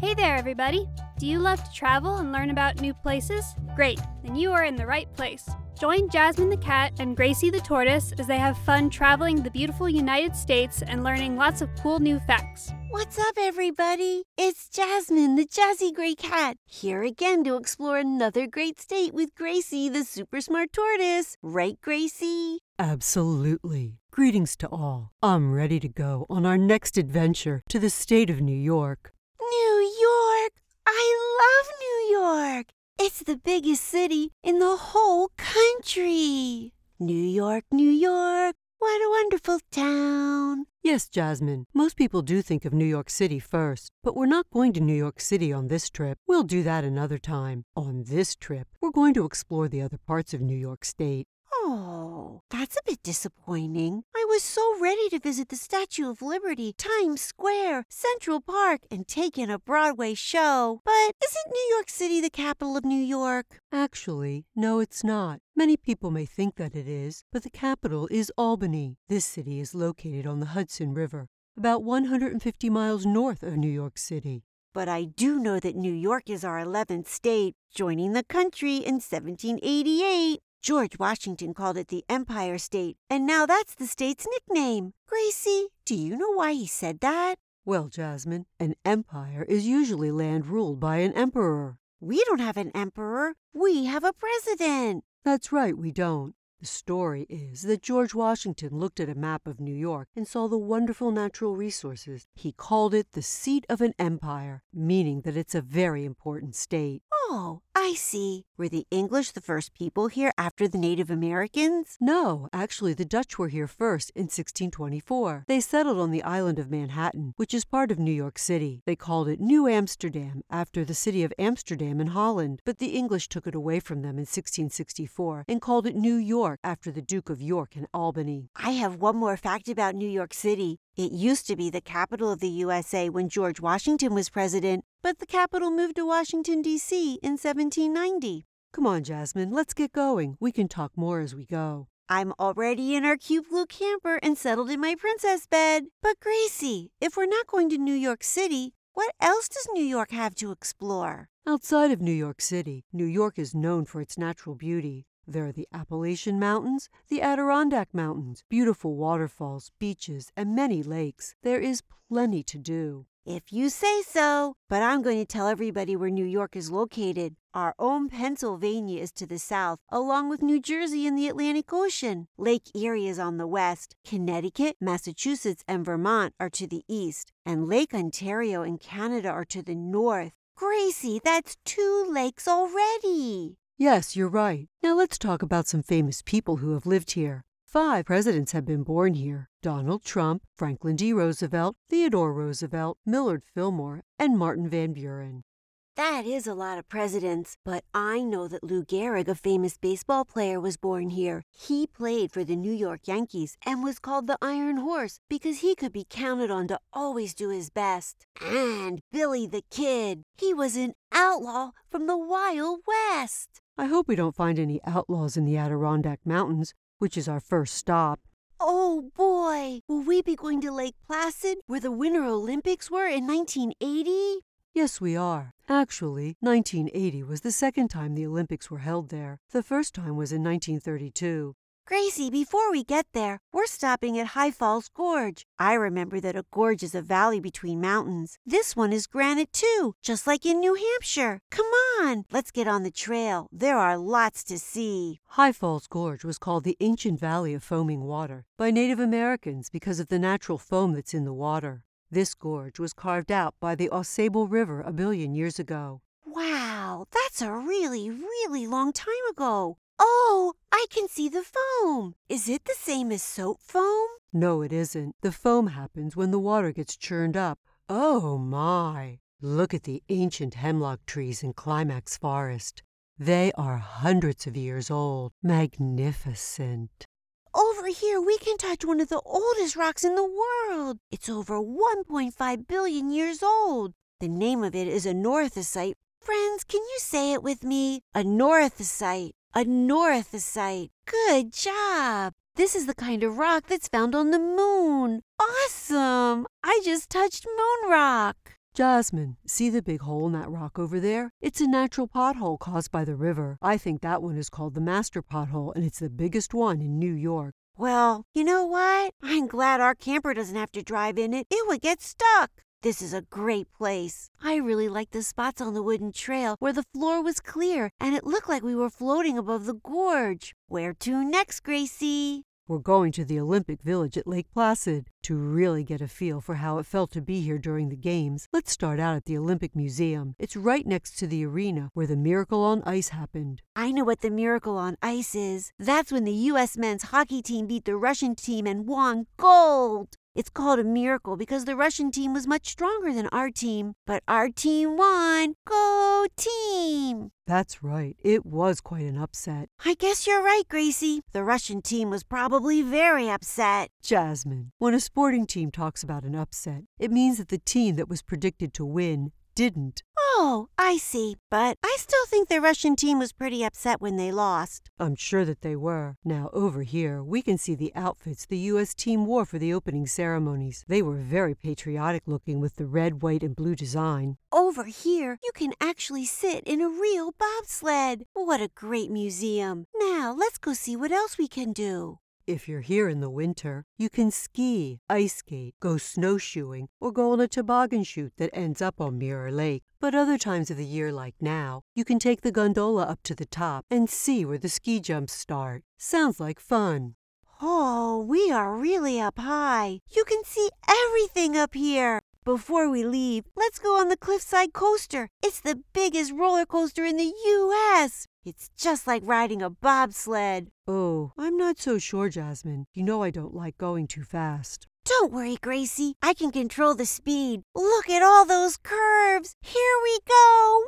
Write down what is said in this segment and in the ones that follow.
Hey there, everybody! Do you love to travel and learn about new places? Great, then you are in the right place. Join Jasmine the cat and Gracie the tortoise as they have fun traveling the beautiful United States and learning lots of cool new facts. What's up, everybody? It's Jasmine, the jazzy gray cat, here again to explore another great state with Gracie, the super smart tortoise. Right, Gracie? Absolutely. Greetings to all. I'm ready to go on our next adventure to the state of New York. New York! I love New York! It's the biggest city in the whole country. New York, New York, what a wonderful town. Yes, Jasmine, most people do think of New York City first, but we're not going to New York City on this trip. We'll do that another time. On this trip, we're going to explore the other parts of New York State. Oh, that's a bit disappointing. I was so ready to visit the Statue of Liberty, Times Square, Central Park, and take in a Broadway show. But isn't New York City the capital of New York? Actually, no, it's not. Many people may think that it is, but the capital is Albany. This city is located on the Hudson River, about 150 miles north of New York City. But I do know that New York is our 11th state, joining the country in 1788. George Washington called it the Empire State, and now that's the state's nickname. Gracie, do you know why he said that? Well, Jasmine, an empire is usually land ruled by an emperor. We don't have an emperor, we have a president. That's right, we don't. The story is that George Washington looked at a map of New York and saw the wonderful natural resources. He called it the seat of an empire, meaning that it's a very important state. Oh, I see. Were the English the first people here after the Native Americans? No, actually, the Dutch were here first in 1624. They settled on the island of Manhattan, which is part of New York City. They called it New Amsterdam after the city of Amsterdam in Holland, but the English took it away from them in 1664 and called it New York after the Duke of York and Albany. I have one more fact about New York City. It used to be the capital of the USA when George Washington was president, but the capital moved to Washington, D.C. in 1790. Come on, Jasmine, let's get going. We can talk more as we go. I'm already in our cute blue camper and settled in my princess bed. But Gracie, if we're not going to New York City, what else does New York have to explore? Outside of New York City, New York is known for its natural beauty. There are the Appalachian Mountains, the Adirondack Mountains, beautiful waterfalls, beaches, and many lakes. There is plenty to do. If you say so. But I'm going to tell everybody where New York is located. Our own Pennsylvania is to the south, along with New Jersey and the Atlantic Ocean. Lake Erie is on the west. Connecticut, Massachusetts, and Vermont are to the east. And Lake Ontario and Canada are to the north. Gracie, that's two lakes already. Yes, you're right. Now let's talk about some famous people who have lived here. Five presidents have been born here Donald Trump, Franklin D. Roosevelt, Theodore Roosevelt, Millard Fillmore, and Martin Van Buren. That is a lot of presidents, but I know that Lou Gehrig, a famous baseball player, was born here. He played for the New York Yankees and was called the Iron Horse because he could be counted on to always do his best. And Billy the Kid, he was an outlaw from the Wild West. I hope we don't find any outlaws in the Adirondack Mountains, which is our first stop. Oh boy, will we be going to Lake Placid where the Winter Olympics were in 1980? Yes, we are. Actually, 1980 was the second time the Olympics were held there. The first time was in 1932. Gracie, before we get there, we're stopping at High Falls Gorge. I remember that a gorge is a valley between mountains. This one is granite too, just like in New Hampshire. Come on, let's get on the trail. There are lots to see. High Falls Gorge was called the Ancient Valley of Foaming Water by Native Americans because of the natural foam that's in the water. This gorge was carved out by the Ausable River a billion years ago. Wow, that's a really, really long time ago. Oh, I can see the foam. Is it the same as soap foam? No, it isn't. The foam happens when the water gets churned up. Oh my! Look at the ancient hemlock trees in Climax Forest. They are hundreds of years old. Magnificent. Over here, we can touch one of the oldest rocks in the world. It's over 1.5 billion years old. The name of it is anorthosite. Friends, can you say it with me? Anorthosite. Anorthosite. Good job. This is the kind of rock that's found on the moon. Awesome! I just touched moon rock. Jasmine, see the big hole in that rock over there? It's a natural pothole caused by the river. I think that one is called the Master Pothole, and it's the biggest one in New York. Well, you know what? I'm glad our camper doesn't have to drive in it. It would get stuck. This is a great place. I really like the spots on the wooden trail where the floor was clear and it looked like we were floating above the gorge. Where to next, Gracie? We're going to the Olympic Village at Lake Placid. To really get a feel for how it felt to be here during the Games, let's start out at the Olympic Museum. It's right next to the arena where the Miracle on Ice happened. I know what the Miracle on Ice is. That's when the U.S. men's hockey team beat the Russian team and won gold. It's called a miracle because the Russian team was much stronger than our team, but our team won. Go team! That's right. It was quite an upset. I guess you're right, Gracie. The Russian team was probably very upset. Jasmine, when a sporting team talks about an upset, it means that the team that was predicted to win didn't. Oh, I see. But I still think the Russian team was pretty upset when they lost. I'm sure that they were. Now, over here, we can see the outfits the U.S. team wore for the opening ceremonies. They were very patriotic looking with the red, white, and blue design. Over here, you can actually sit in a real bobsled. What a great museum. Now, let's go see what else we can do. If you're here in the winter, you can ski, ice skate, go snowshoeing, or go on a toboggan chute that ends up on Mirror Lake. But other times of the year, like now, you can take the gondola up to the top and see where the ski jumps start. Sounds like fun. Oh, we are really up high. You can see everything up here. Before we leave, let's go on the Cliffside Coaster. It's the biggest roller coaster in the U.S. It's just like riding a bobsled. Oh, I'm not so sure, Jasmine. You know I don't like going too fast. Don't worry, Gracie. I can control the speed. Look at all those curves. Here we go.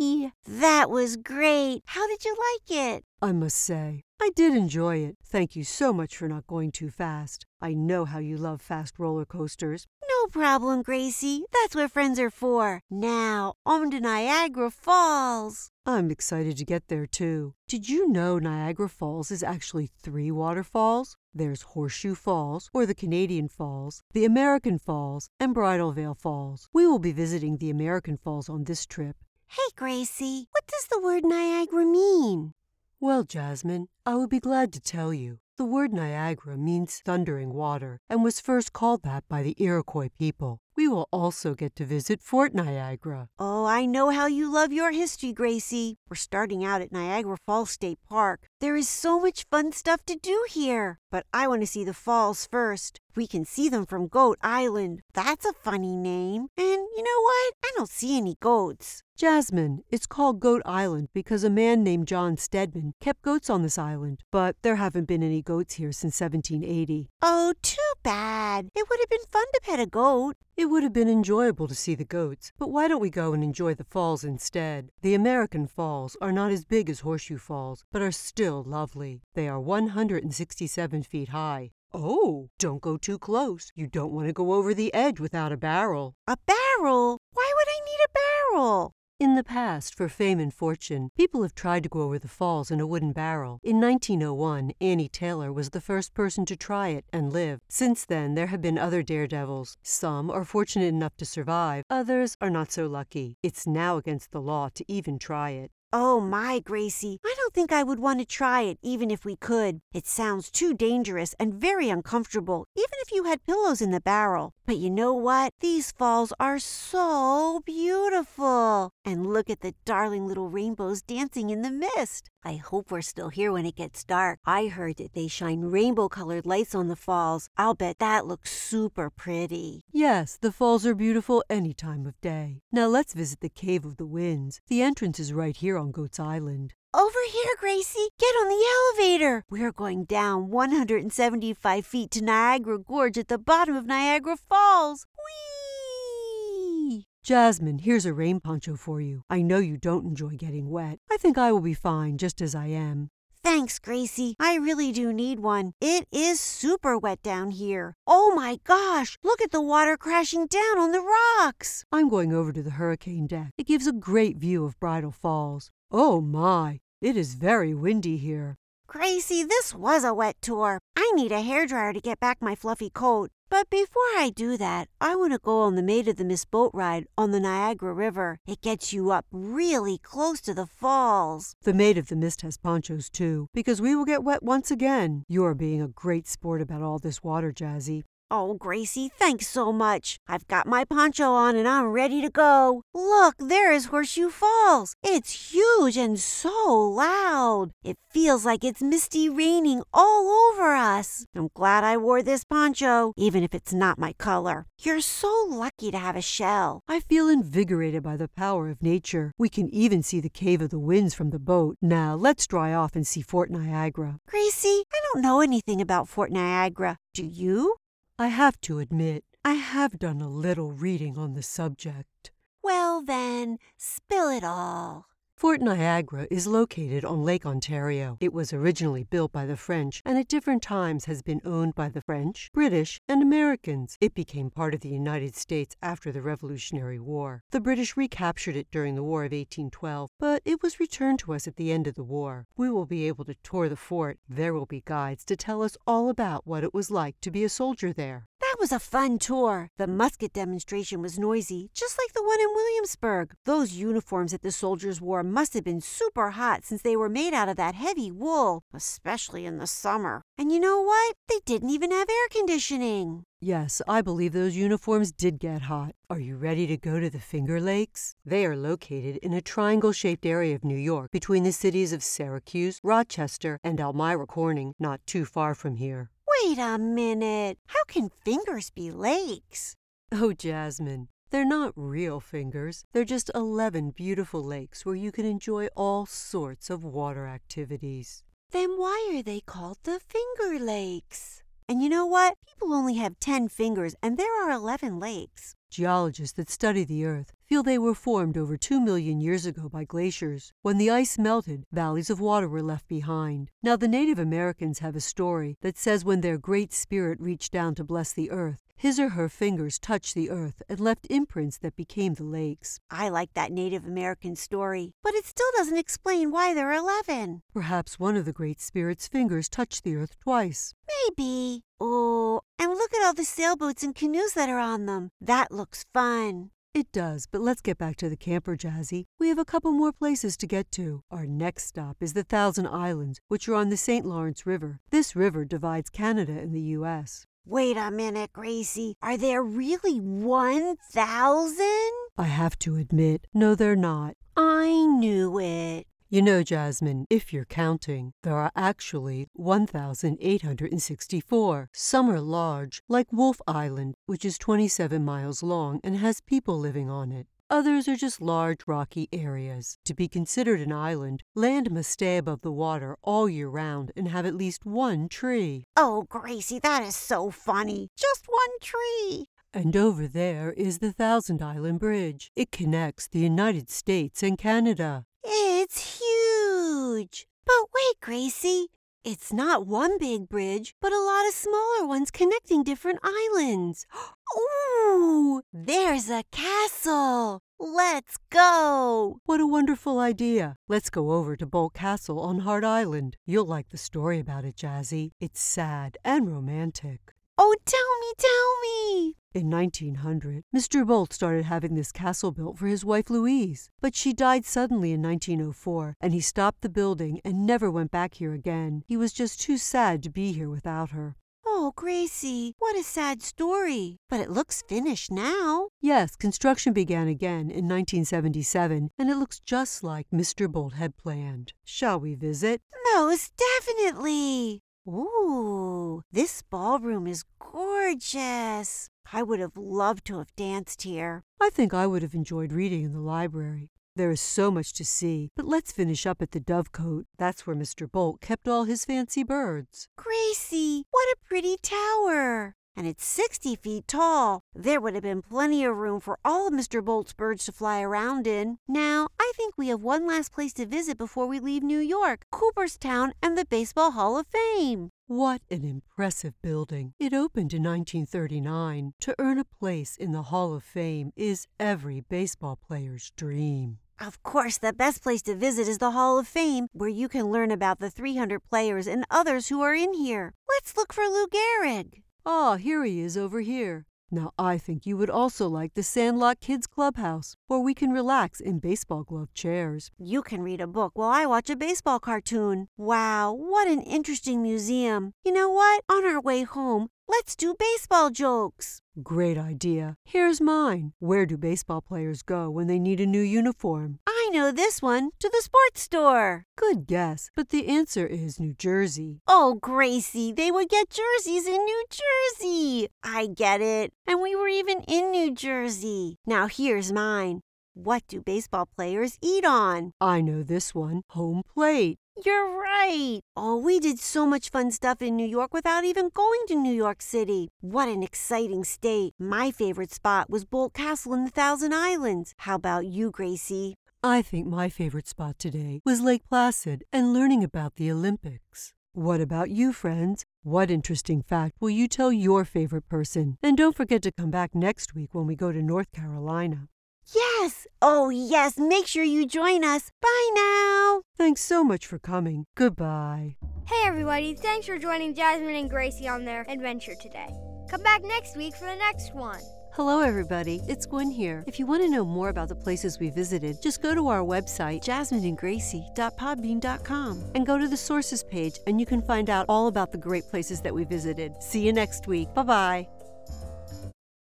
Whee! That was great. How did you like it? I must say, I did enjoy it. Thank you so much for not going too fast. I know how you love fast roller coasters. No problem, Gracie. That's what friends are for. Now, on to Niagara Falls. I'm excited to get there too. Did you know Niagara Falls is actually three waterfalls? There's Horseshoe Falls, or the Canadian Falls, the American Falls, and Bridal Veil Falls. We will be visiting the American Falls on this trip. Hey, Gracie, what does the word Niagara mean? Well, Jasmine, I would be glad to tell you. The word Niagara means thundering water and was first called that by the Iroquois people. We will also get to visit Fort Niagara. Oh, I know how you love your history, Gracie. We're starting out at Niagara Falls State Park. There is so much fun stuff to do here. But I want to see the falls first. We can see them from Goat Island. That's a funny name. And you know what? I don't see any goats. Jasmine, it's called Goat Island because a man named John Stedman kept goats on this island, but there haven't been any goats here since 1780. Oh, too bad. It would have been fun to pet a goat. It would have been enjoyable to see the goats, but why don't we go and enjoy the falls instead? The American Falls are not as big as Horseshoe Falls, but are still lovely. They are 167 feet high. Oh, don't go too close. You don't want to go over the edge without a barrel. A barrel? Why would I need a barrel? In the past, for fame and fortune, people have tried to go over the falls in a wooden barrel. In 1901, Annie Taylor was the first person to try it and live. Since then, there have been other daredevils. Some are fortunate enough to survive, others are not so lucky. It's now against the law to even try it. Oh my, Gracie, I don't think I would want to try it even if we could. It sounds too dangerous and very uncomfortable, even if you had pillows in the barrel. But you know what? These falls are so beautiful. And look at the darling little rainbows dancing in the mist. I hope we're still here when it gets dark. I heard that they shine rainbow colored lights on the falls. I'll bet that looks super pretty. Yes, the falls are beautiful any time of day. Now let's visit the Cave of the Winds. The entrance is right here on Goats Island. Over here, Gracie. Get on the elevator. We're going down 175 feet to Niagara Gorge at the bottom of Niagara Falls. Whee! Jasmine, here's a rain poncho for you. I know you don't enjoy getting wet. I think I will be fine just as I am. Thanks, Gracie. I really do need one. It is super wet down here. Oh my gosh, look at the water crashing down on the rocks. I'm going over to the hurricane deck. It gives a great view of Bridal Falls. Oh my, it is very windy here. Gracie, this was a wet tour. I need a hairdryer to get back my fluffy coat. But before I do that, I want to go on the Maid of the Mist boat ride on the Niagara River. It gets you up really close to the falls. The Maid of the Mist has ponchos too, because we will get wet once again. You're being a great sport about all this water, Jazzy. Oh, Gracie, thanks so much. I've got my poncho on and I'm ready to go. Look, there is Horseshoe Falls. It's huge and so loud. It feels like it's misty raining all over us. I'm glad I wore this poncho, even if it's not my color. You're so lucky to have a shell. I feel invigorated by the power of nature. We can even see the Cave of the Winds from the boat. Now, let's dry off and see Fort Niagara. Gracie, I don't know anything about Fort Niagara. Do you? I have to admit, I have done a little reading on the subject. Well, then, spill it all. Fort Niagara is located on Lake Ontario. It was originally built by the French and at different times has been owned by the French, British, and Americans. It became part of the United States after the Revolutionary War. The British recaptured it during the War of 1812, but it was returned to us at the end of the war. We will be able to tour the fort. There will be guides to tell us all about what it was like to be a soldier there. Was a fun tour. The musket demonstration was noisy, just like the one in Williamsburg. Those uniforms that the soldiers wore must have been super hot since they were made out of that heavy wool, especially in the summer. And you know what? They didn't even have air conditioning. Yes, I believe those uniforms did get hot. Are you ready to go to the Finger Lakes? They are located in a triangle shaped area of New York between the cities of Syracuse, Rochester, and Elmira Corning, not too far from here. Wait a minute. How can fingers be lakes? Oh, Jasmine, they're not real fingers. They're just 11 beautiful lakes where you can enjoy all sorts of water activities. Then why are they called the Finger Lakes? And you know what? People only have 10 fingers, and there are 11 lakes. Geologists that study the Earth feel they were formed over 2 million years ago by glaciers. When the ice melted, valleys of water were left behind. Now, the Native Americans have a story that says when their Great Spirit reached down to bless the Earth, his or her fingers touched the earth and left imprints that became the lakes. I like that Native American story, but it still doesn't explain why there are 11. Perhaps one of the Great Spirit's fingers touched the earth twice. Maybe. Oh, and look at all the sailboats and canoes that are on them. That looks fun. It does, but let's get back to the camper, Jazzy. We have a couple more places to get to. Our next stop is the Thousand Islands, which are on the St. Lawrence River. This river divides Canada and the U.S. Wait a minute, Gracie. Are there really 1,000? I have to admit, no, they're not. I knew it. You know, Jasmine, if you're counting, there are actually 1,864. Some are large, like Wolfe Island, which is 27 miles long and has people living on it. Others are just large rocky areas. To be considered an island, land must stay above the water all year round and have at least one tree. Oh, Gracie, that is so funny. Just one tree. And over there is the Thousand Island Bridge. It connects the United States and Canada. It's huge. But wait, Gracie. It's not one big bridge, but a lot of smaller ones connecting different islands. Ooh, there's a castle. Let's go. What a wonderful idea. Let's go over to Boldt Castle on Heart Island. You'll like the story about it, Jazzy. It's sad and romantic. Oh, tell me, tell me. In 1900, Mr. Boldt started having this castle built for his wife Louise, but she died suddenly in 1904, and he stopped the building and never went back here again. He was just too sad to be here without her. Oh, Gracie, what a sad story. But it looks finished now. Yes, construction began again in 1977, and it looks just like Mr. Boldt had planned. Shall we visit? Most definitely. Ooh, this ballroom is gorgeous. I would have loved to have danced here. I think I would have enjoyed reading in the library. There is so much to see, but let's finish up at the Dovecote. That's where Mr. Boldt kept all his fancy birds. Gracie, what a pretty tower! And it's 60 feet tall. There would have been plenty of room for all of Mr. Boldt's birds to fly around in. Now, I think we have one last place to visit before we leave New York Cooperstown and the Baseball Hall of Fame. What an impressive building. It opened in 1939. To earn a place in the Hall of Fame is every baseball player's dream. Of course, the best place to visit is the Hall of Fame, where you can learn about the 300 players and others who are in here. Let's look for Lou Gehrig. Ah, here he is over here. Now, I think you would also like the Sandlot Kids Clubhouse, where we can relax in baseball glove chairs. You can read a book while I watch a baseball cartoon. Wow, what an interesting museum. You know what? On our way home, let's do baseball jokes. Great idea. Here's mine. Where do baseball players go when they need a new uniform? I know this one to the sports store. Good guess, but the answer is New Jersey. Oh, Gracie, they would get jerseys in New Jersey. I get it. And we were even in New Jersey. Now here's mine. What do baseball players eat on? I know this one home plate. You're right. Oh, we did so much fun stuff in New York without even going to New York City. What an exciting state. My favorite spot was Boldt Castle in the Thousand Islands. How about you, Gracie? I think my favorite spot today was Lake Placid and learning about the Olympics. What about you, friends? What interesting fact will you tell your favorite person? And don't forget to come back next week when we go to North Carolina. Yes! Oh, yes! Make sure you join us. Bye now! Thanks so much for coming. Goodbye. Hey, everybody. Thanks for joining Jasmine and Gracie on their adventure today. Come back next week for the next one. Hello, everybody. It's Gwen here. If you want to know more about the places we visited, just go to our website, jasmineandgracie.podbean.com, and go to the sources page, and you can find out all about the great places that we visited. See you next week. Bye bye.